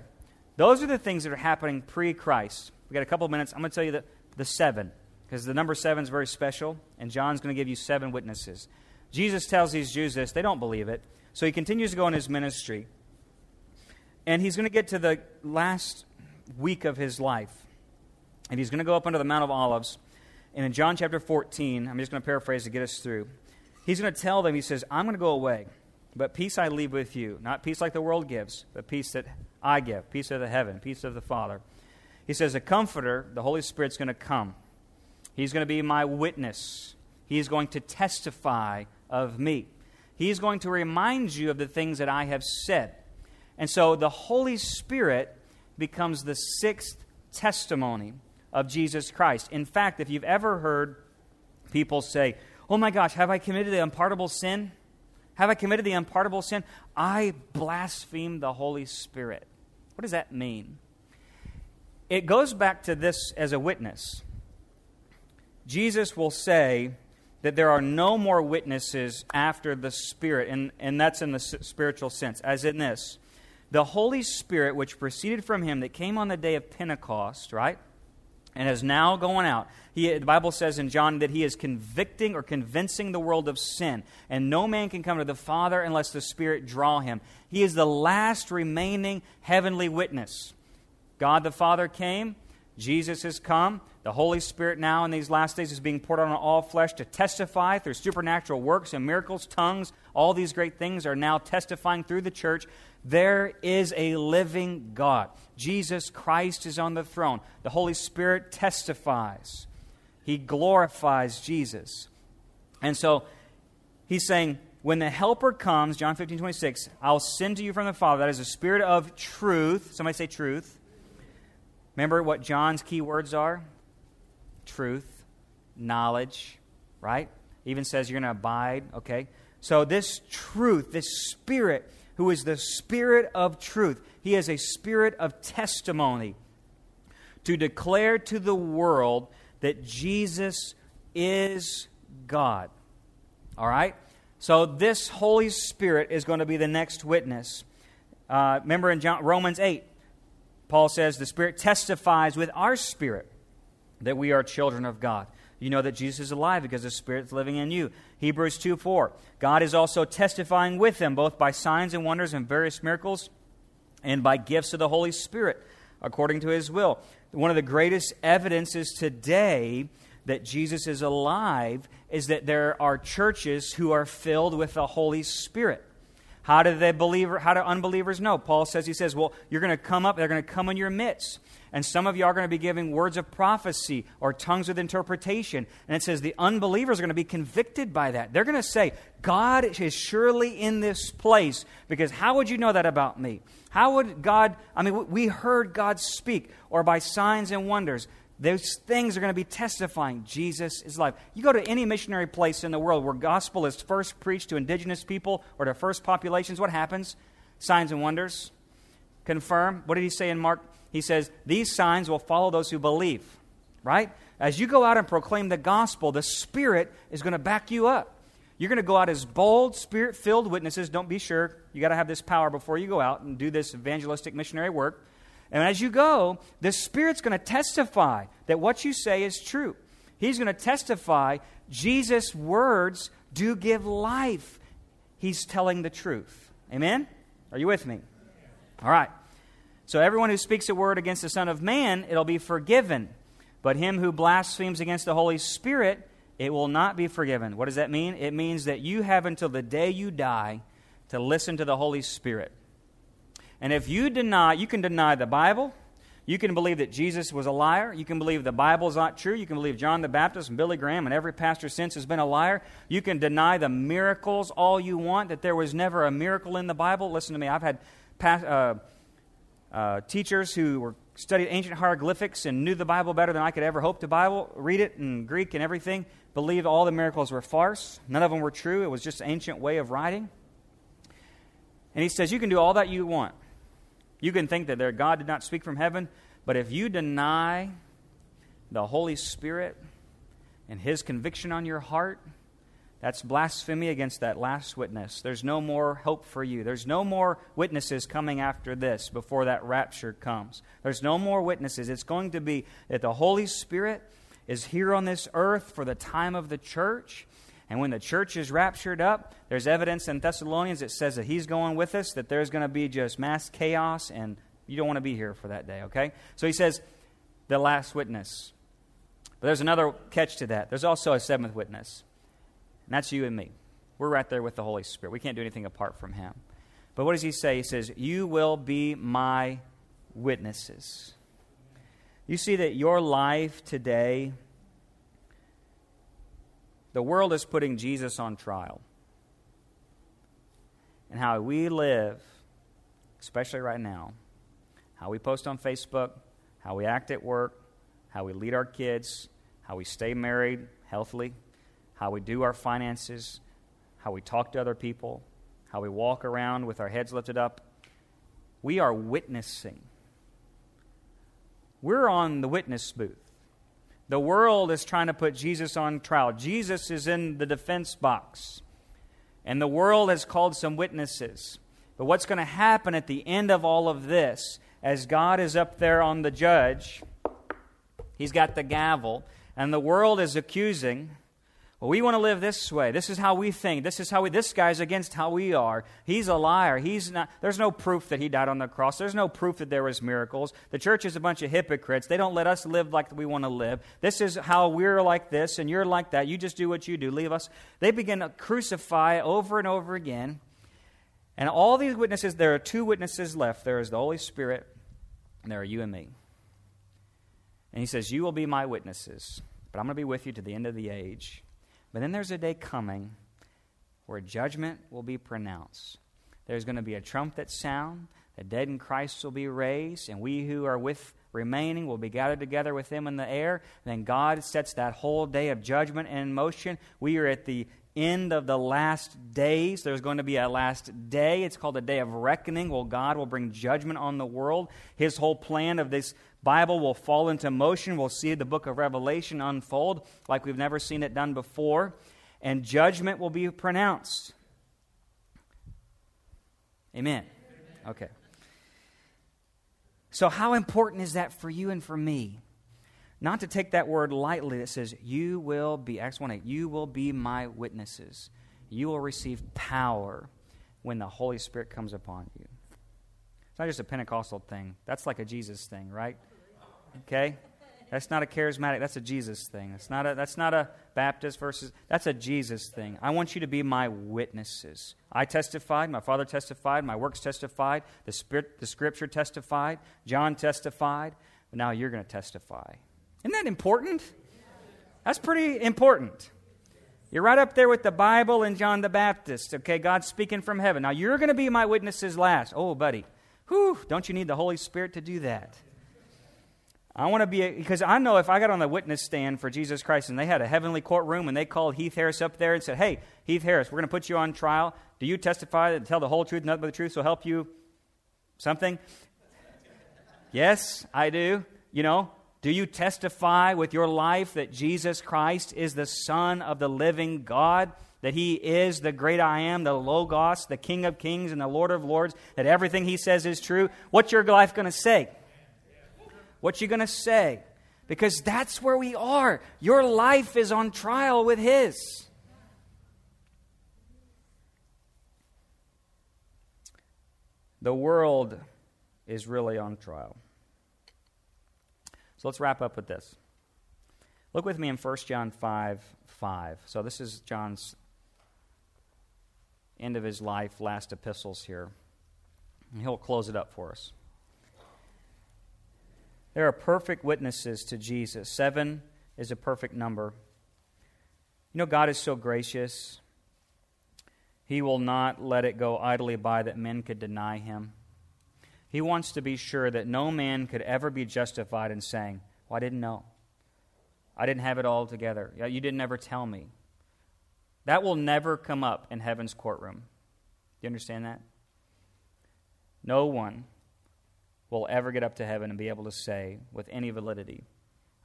Speaker 1: Those are the things that are happening pre Christ. we got a couple minutes. I'm going to tell you the, the seven because the number seven is very special, and John's going to give you seven witnesses. Jesus tells these Jews this, they don't believe it. So he continues to go in his ministry. And he's going to get to the last week of his life. And he's going to go up under the Mount of Olives. And in John chapter 14, I'm just going to paraphrase to get us through. He's going to tell them, he says, I'm going to go away, but peace I leave with you. Not peace like the world gives, but peace that I give, peace of the heaven, peace of the Father. He says, A comforter, the Holy Spirit's going to come. He's going to be my witness. He's going to testify of me. He's going to remind you of the things that I have said. And so the Holy Spirit becomes the sixth testimony of Jesus Christ. In fact, if you've ever heard people say, Oh my gosh, have I committed the unpardonable sin? Have I committed the unpardonable sin? I blaspheme the Holy Spirit. What does that mean? It goes back to this as a witness. Jesus will say that there are no more witnesses after the Spirit, and, and that's in the spiritual sense, as in this. The Holy Spirit, which proceeded from him, that came on the day of Pentecost, right? And is now going out. He, the Bible says in John that he is convicting or convincing the world of sin. And no man can come to the Father unless the Spirit draw him. He is the last remaining heavenly witness. God the Father came, Jesus has come. The Holy Spirit now in these last days is being poured out on all flesh to testify through supernatural works and miracles, tongues, all these great things are now testifying through the church. There is a living God. Jesus Christ is on the throne. The Holy Spirit testifies. He glorifies Jesus. And so he's saying, when the Helper comes, John 15, 26, I'll send to you from the Father. That is the spirit of truth. Somebody say truth. Remember what John's key words are? Truth, knowledge, right? Even says you're going to abide, okay? So, this truth, this Spirit, who is the Spirit of truth, he is a spirit of testimony to declare to the world that Jesus is God. All right? So, this Holy Spirit is going to be the next witness. Uh, remember in John, Romans 8, Paul says the Spirit testifies with our spirit that we are children of God. You know that Jesus is alive because the Spirit's living in you. Hebrews 2 4. God is also testifying with them, both by signs and wonders and various miracles, and by gifts of the Holy Spirit, according to his will. One of the greatest evidences today that Jesus is alive is that there are churches who are filled with the Holy Spirit. How do the believer, how do unbelievers know? Paul says, he says, well, you're going to come up, they're going to come in your midst. And some of you are going to be giving words of prophecy or tongues with interpretation. And it says the unbelievers are going to be convicted by that. They're going to say, God is surely in this place. Because how would you know that about me? How would God, I mean, we heard God speak, or by signs and wonders. Those things are going to be testifying Jesus is alive. You go to any missionary place in the world where gospel is first preached to indigenous people or to first populations, what happens? Signs and wonders. Confirm. What did he say in Mark? He says, These signs will follow those who believe. Right? As you go out and proclaim the gospel, the Spirit is going to back you up. You're going to go out as bold, spirit filled witnesses. Don't be sure. you got to have this power before you go out and do this evangelistic missionary work. And as you go, the Spirit's going to testify that what you say is true. He's going to testify Jesus' words do give life. He's telling the truth. Amen? Are you with me? All right. So everyone who speaks a word against the Son of Man, it'll be forgiven. But him who blasphemes against the Holy Spirit, it will not be forgiven. What does that mean? It means that you have until the day you die to listen to the Holy Spirit. And if you deny, you can deny the Bible. You can believe that Jesus was a liar. You can believe the Bible is not true. You can believe John the Baptist and Billy Graham and every pastor since has been a liar. You can deny the miracles all you want, that there was never a miracle in the Bible. Listen to me. I've had past, uh, uh, teachers who were studied ancient hieroglyphics and knew the Bible better than I could ever hope to Bible, read it in Greek and everything, believed all the miracles were farce. None of them were true. It was just an ancient way of writing. And he says, You can do all that you want. You can think that there, God did not speak from heaven, but if you deny the Holy Spirit and His conviction on your heart, that's blasphemy against that last witness. There's no more hope for you. There's no more witnesses coming after this before that rapture comes. There's no more witnesses. It's going to be that the Holy Spirit is here on this earth for the time of the church and when the church is raptured up, there's evidence in Thessalonians that says that he's going with us, that there's going to be just mass chaos, and you don't want to be here for that day, okay? So he says, the last witness. But there's another catch to that. There's also a seventh witness, and that's you and me. We're right there with the Holy Spirit. We can't do anything apart from him. But what does he say? He says, You will be my witnesses. You see that your life today the world is putting Jesus on trial. And how we live, especially right now, how we post on Facebook, how we act at work, how we lead our kids, how we stay married healthily, how we do our finances, how we talk to other people, how we walk around with our heads lifted up. We are witnessing. We're on the witness booth. The world is trying to put Jesus on trial. Jesus is in the defense box. And the world has called some witnesses. But what's going to happen at the end of all of this, as God is up there on the judge, he's got the gavel, and the world is accusing, well, we want to live this way. This is how we think. This is how we, this guy's against how we are. He's a liar. He's not, there's no proof that he died on the cross. There's no proof that there was miracles. The church is a bunch of hypocrites. They don't let us live like we want to live. This is how we're like this and you're like that. You just do what you do. Leave us. They begin to crucify over and over again. And all these witnesses, there are two witnesses left. There is the Holy Spirit and there are you and me. And he says, You will be my witnesses, but I'm going to be with you to the end of the age. But then there's a day coming where judgment will be pronounced. There's going to be a trumpet sound, the dead in Christ will be raised, and we who are with remaining will be gathered together with them in the air. Then God sets that whole day of judgment in motion. We are at the end of the last days. There's going to be a last day. It's called a day of reckoning. Well, God will bring judgment on the world. His whole plan of this Bible will fall into motion. We'll see the book of Revelation unfold like we've never seen it done before, and judgment will be pronounced. Amen. Okay. So, how important is that for you and for me? Not to take that word lightly that says, You will be, Acts 1 8, you will be my witnesses. You will receive power when the Holy Spirit comes upon you. It's not just a Pentecostal thing, that's like a Jesus thing, right? Okay? That's not a charismatic, that's a Jesus thing. That's not a, that's not a Baptist versus, that's a Jesus thing. I want you to be my witnesses. I testified, my father testified, my works testified, the, spirit, the scripture testified, John testified, but now you're going to testify. Isn't that important? That's pretty important. You're right up there with the Bible and John the Baptist. Okay, God's speaking from heaven. Now you're going to be my witnesses last. Oh, buddy. Whew, don't you need the Holy Spirit to do that? I want to be, because I know if I got on the witness stand for Jesus Christ and they had a heavenly courtroom and they called Heath Harris up there and said, Hey, Heath Harris, we're going to put you on trial. Do you testify and tell the whole truth, nothing but the truth, so help you something? yes, I do. You know, do you testify with your life that Jesus Christ is the Son of the living God? That he is the great I am, the Logos, the King of kings, and the Lord of lords, that everything he says is true? What's your life going to say? What's you going to say? Because that's where we are. Your life is on trial with his. The world is really on trial. So let's wrap up with this. Look with me in 1 John 5 5. So this is John's end of his life, last epistles here. And he'll close it up for us. There are perfect witnesses to Jesus. Seven is a perfect number. You know, God is so gracious. He will not let it go idly by that men could deny him. He wants to be sure that no man could ever be justified in saying, Well, I didn't know. I didn't have it all together. You didn't ever tell me. That will never come up in heaven's courtroom. Do you understand that? No one will ever get up to heaven and be able to say with any validity,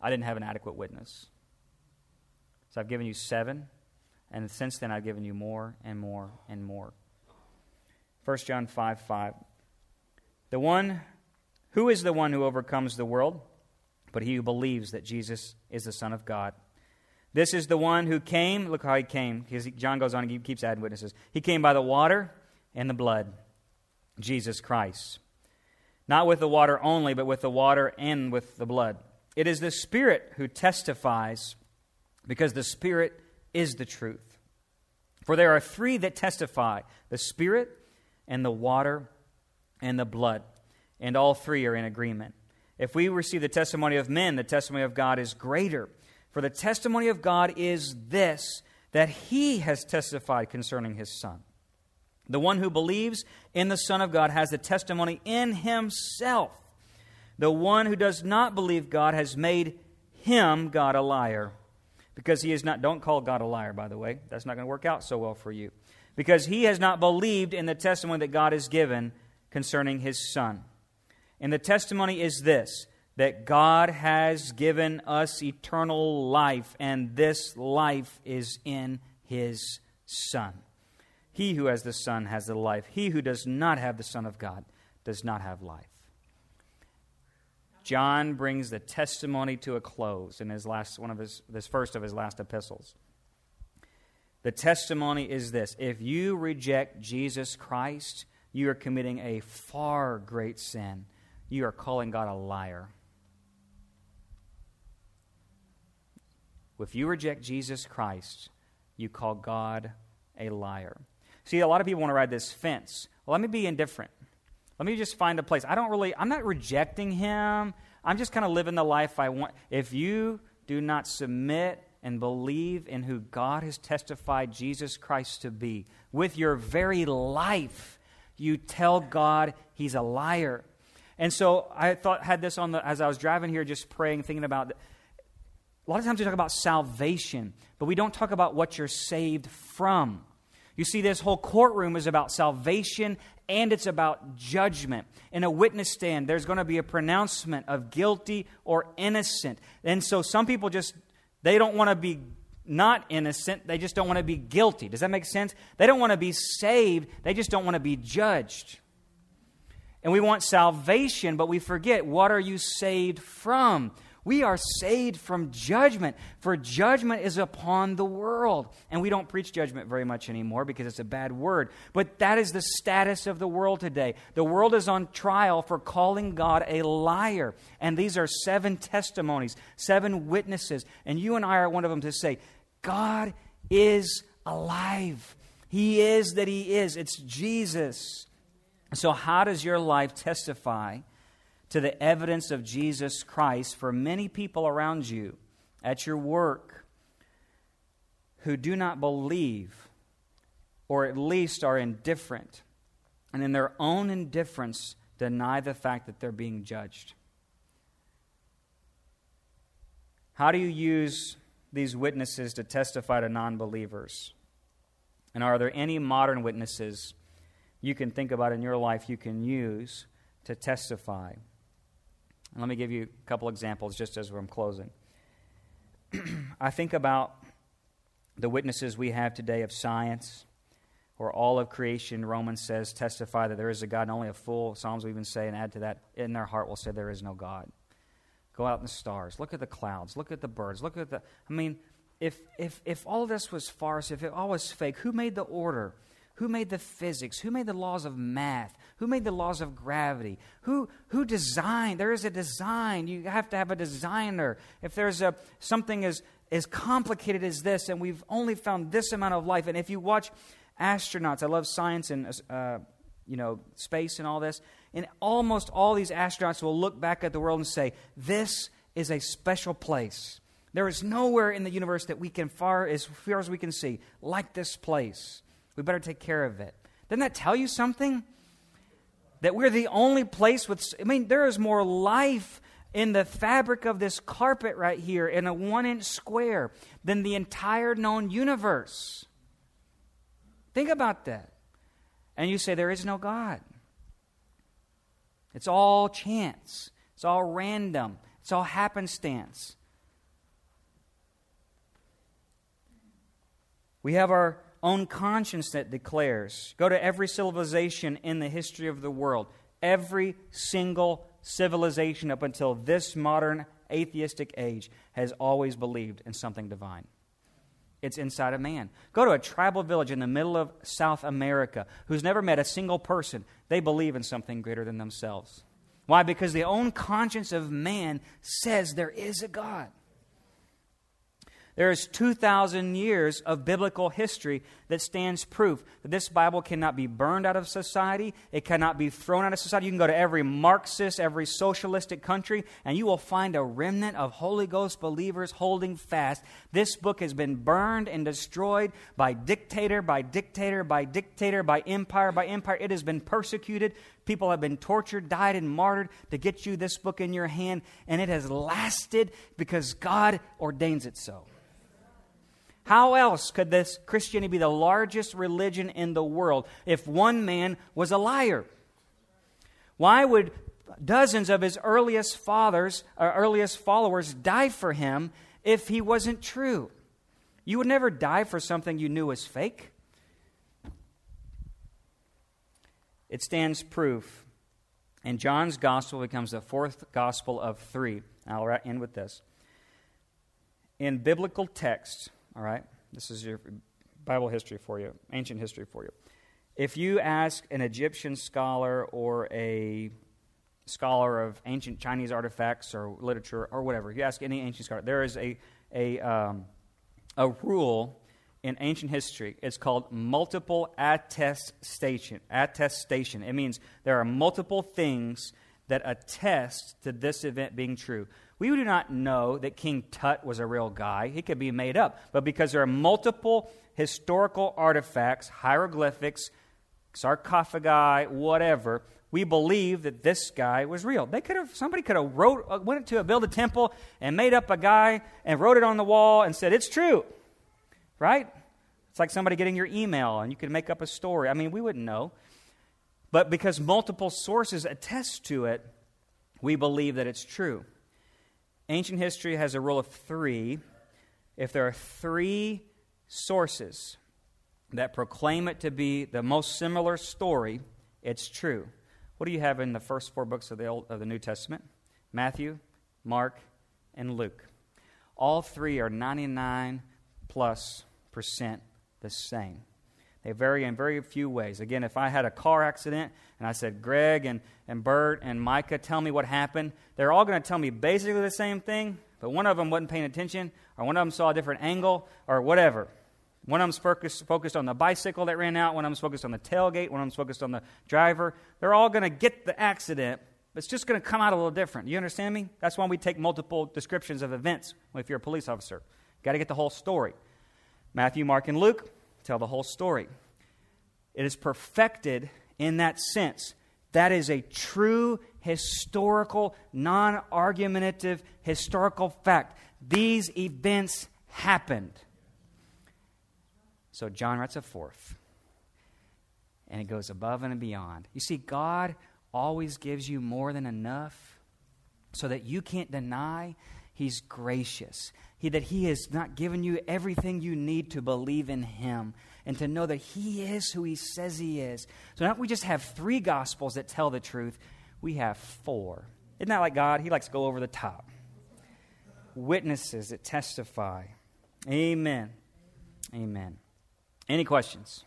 Speaker 1: I didn't have an adequate witness. So I've given you seven, and since then I've given you more and more and more. 1 John 5 5. The one, who is the one who overcomes the world? But he who believes that Jesus is the Son of God. This is the one who came. Look how he came. John goes on and he keeps adding witnesses. He came by the water and the blood. Jesus Christ. Not with the water only, but with the water and with the blood. It is the Spirit who testifies, because the Spirit is the truth. For there are three that testify the Spirit and the water and the blood. And all three are in agreement. If we receive the testimony of men, the testimony of God is greater. For the testimony of God is this that he has testified concerning his Son. The one who believes in the Son of God has the testimony in himself. The one who does not believe God has made him, God, a liar. Because he is not, don't call God a liar, by the way. That's not going to work out so well for you. Because he has not believed in the testimony that God has given concerning his Son. And the testimony is this that God has given us eternal life, and this life is in his Son. He who has the Son has the life. He who does not have the Son of God does not have life. John brings the testimony to a close in his last one of his this first of his last epistles. The testimony is this if you reject Jesus Christ, you are committing a far great sin. You are calling God a liar. If you reject Jesus Christ, you call God a liar. See, a lot of people want to ride this fence. Well, let me be indifferent. Let me just find a place. I don't really, I'm not rejecting him. I'm just kind of living the life I want. If you do not submit and believe in who God has testified Jesus Christ to be with your very life, you tell God he's a liar. And so I thought had this on the as I was driving here, just praying, thinking about. A lot of times we talk about salvation, but we don't talk about what you're saved from. You see, this whole courtroom is about salvation and it's about judgment. In a witness stand, there's going to be a pronouncement of guilty or innocent. And so some people just, they don't want to be not innocent, they just don't want to be guilty. Does that make sense? They don't want to be saved, they just don't want to be judged. And we want salvation, but we forget what are you saved from? We are saved from judgment, for judgment is upon the world. And we don't preach judgment very much anymore because it's a bad word. But that is the status of the world today. The world is on trial for calling God a liar. And these are seven testimonies, seven witnesses. And you and I are one of them to say, God is alive. He is that He is. It's Jesus. So, how does your life testify? To the evidence of Jesus Christ for many people around you at your work who do not believe or at least are indifferent and in their own indifference deny the fact that they're being judged. How do you use these witnesses to testify to non believers? And are there any modern witnesses you can think about in your life you can use to testify? And let me give you a couple examples just as I'm closing. I think about the witnesses we have today of science, or all of creation, Romans says, testify that there is a God, and only a fool, Psalms even say, and add to that, in their heart will say, there is no God. Go out in the stars, look at the clouds, look at the birds, look at the. I mean, if, if, if all this was farce, if it all was fake, who made the order? Who made the physics? Who made the laws of math? Who made the laws of gravity? Who, who designed? There is a design. You have to have a designer. If there's a, something as, as complicated as this, and we've only found this amount of life, and if you watch astronauts, I love science and uh, you know space and all this, and almost all these astronauts will look back at the world and say, "This is a special place." There is nowhere in the universe that we can far as far as we can see like this place. We better take care of it. Doesn't that tell you something? That we're the only place with, I mean, there is more life in the fabric of this carpet right here in a one inch square than the entire known universe. Think about that. And you say, there is no God. It's all chance, it's all random, it's all happenstance. We have our own conscience that declares. Go to every civilization in the history of the world. Every single civilization up until this modern atheistic age has always believed in something divine. It's inside of man. Go to a tribal village in the middle of South America who's never met a single person. They believe in something greater than themselves. Why? Because the own conscience of man says there is a God. There is 2,000 years of biblical history that stands proof that this Bible cannot be burned out of society. It cannot be thrown out of society. You can go to every Marxist, every socialistic country, and you will find a remnant of Holy Ghost believers holding fast. This book has been burned and destroyed by dictator, by dictator, by dictator, by empire, by empire. It has been persecuted. People have been tortured, died, and martyred to get you this book in your hand, and it has lasted because God ordains it so. How else could this Christianity be the largest religion in the world if one man was a liar? Why would dozens of his earliest fathers or uh, earliest followers die for him if he wasn't true? You would never die for something you knew was fake. It stands proof. And John's gospel becomes the fourth gospel of three. I'll end with this. In biblical texts, all right? This is your Bible history for you, ancient history for you. If you ask an Egyptian scholar or a scholar of ancient Chinese artifacts or literature or whatever, if you ask any ancient scholar, there is a, a, um, a rule in ancient history. It's called multiple attestation. Attestation. It means there are multiple things that attest to this event being true. We do not know that King Tut was a real guy. He could be made up. But because there are multiple historical artifacts, hieroglyphics, sarcophagi, whatever, we believe that this guy was real. They could have somebody could have wrote uh, went to a, build a temple and made up a guy and wrote it on the wall and said it's true. Right? It's like somebody getting your email and you could make up a story. I mean, we wouldn't know. But because multiple sources attest to it, we believe that it's true. Ancient history has a rule of three. If there are three sources that proclaim it to be the most similar story, it's true. What do you have in the first four books of the, Old, of the New Testament? Matthew, Mark, and Luke. All three are 99 plus percent the same. They vary in very few ways. Again, if I had a car accident and I said, Greg and, and Bert and Micah, tell me what happened, they're all going to tell me basically the same thing, but one of them wasn't paying attention, or one of them saw a different angle, or whatever. One of them's focused, focused on the bicycle that ran out, one of them's focused on the tailgate, one of them's focused on the driver. They're all going to get the accident, but it's just going to come out a little different. You understand me? That's why we take multiple descriptions of events if you're a police officer. Got to get the whole story. Matthew, Mark, and Luke tell the whole story. It is perfected in that sense. That is a true historical, non argumentative historical fact. These events happened. So John writes a fourth. And it goes above and beyond. You see, God always gives you more than enough so that you can't deny He's gracious. He, that He has not given you everything you need to believe in Him and to know that He is who He says He is. So not we just have three Gospels that tell the truth, we have four. Isn't that like God? He likes to go over the top. Witnesses that testify. Amen. Amen. Any questions?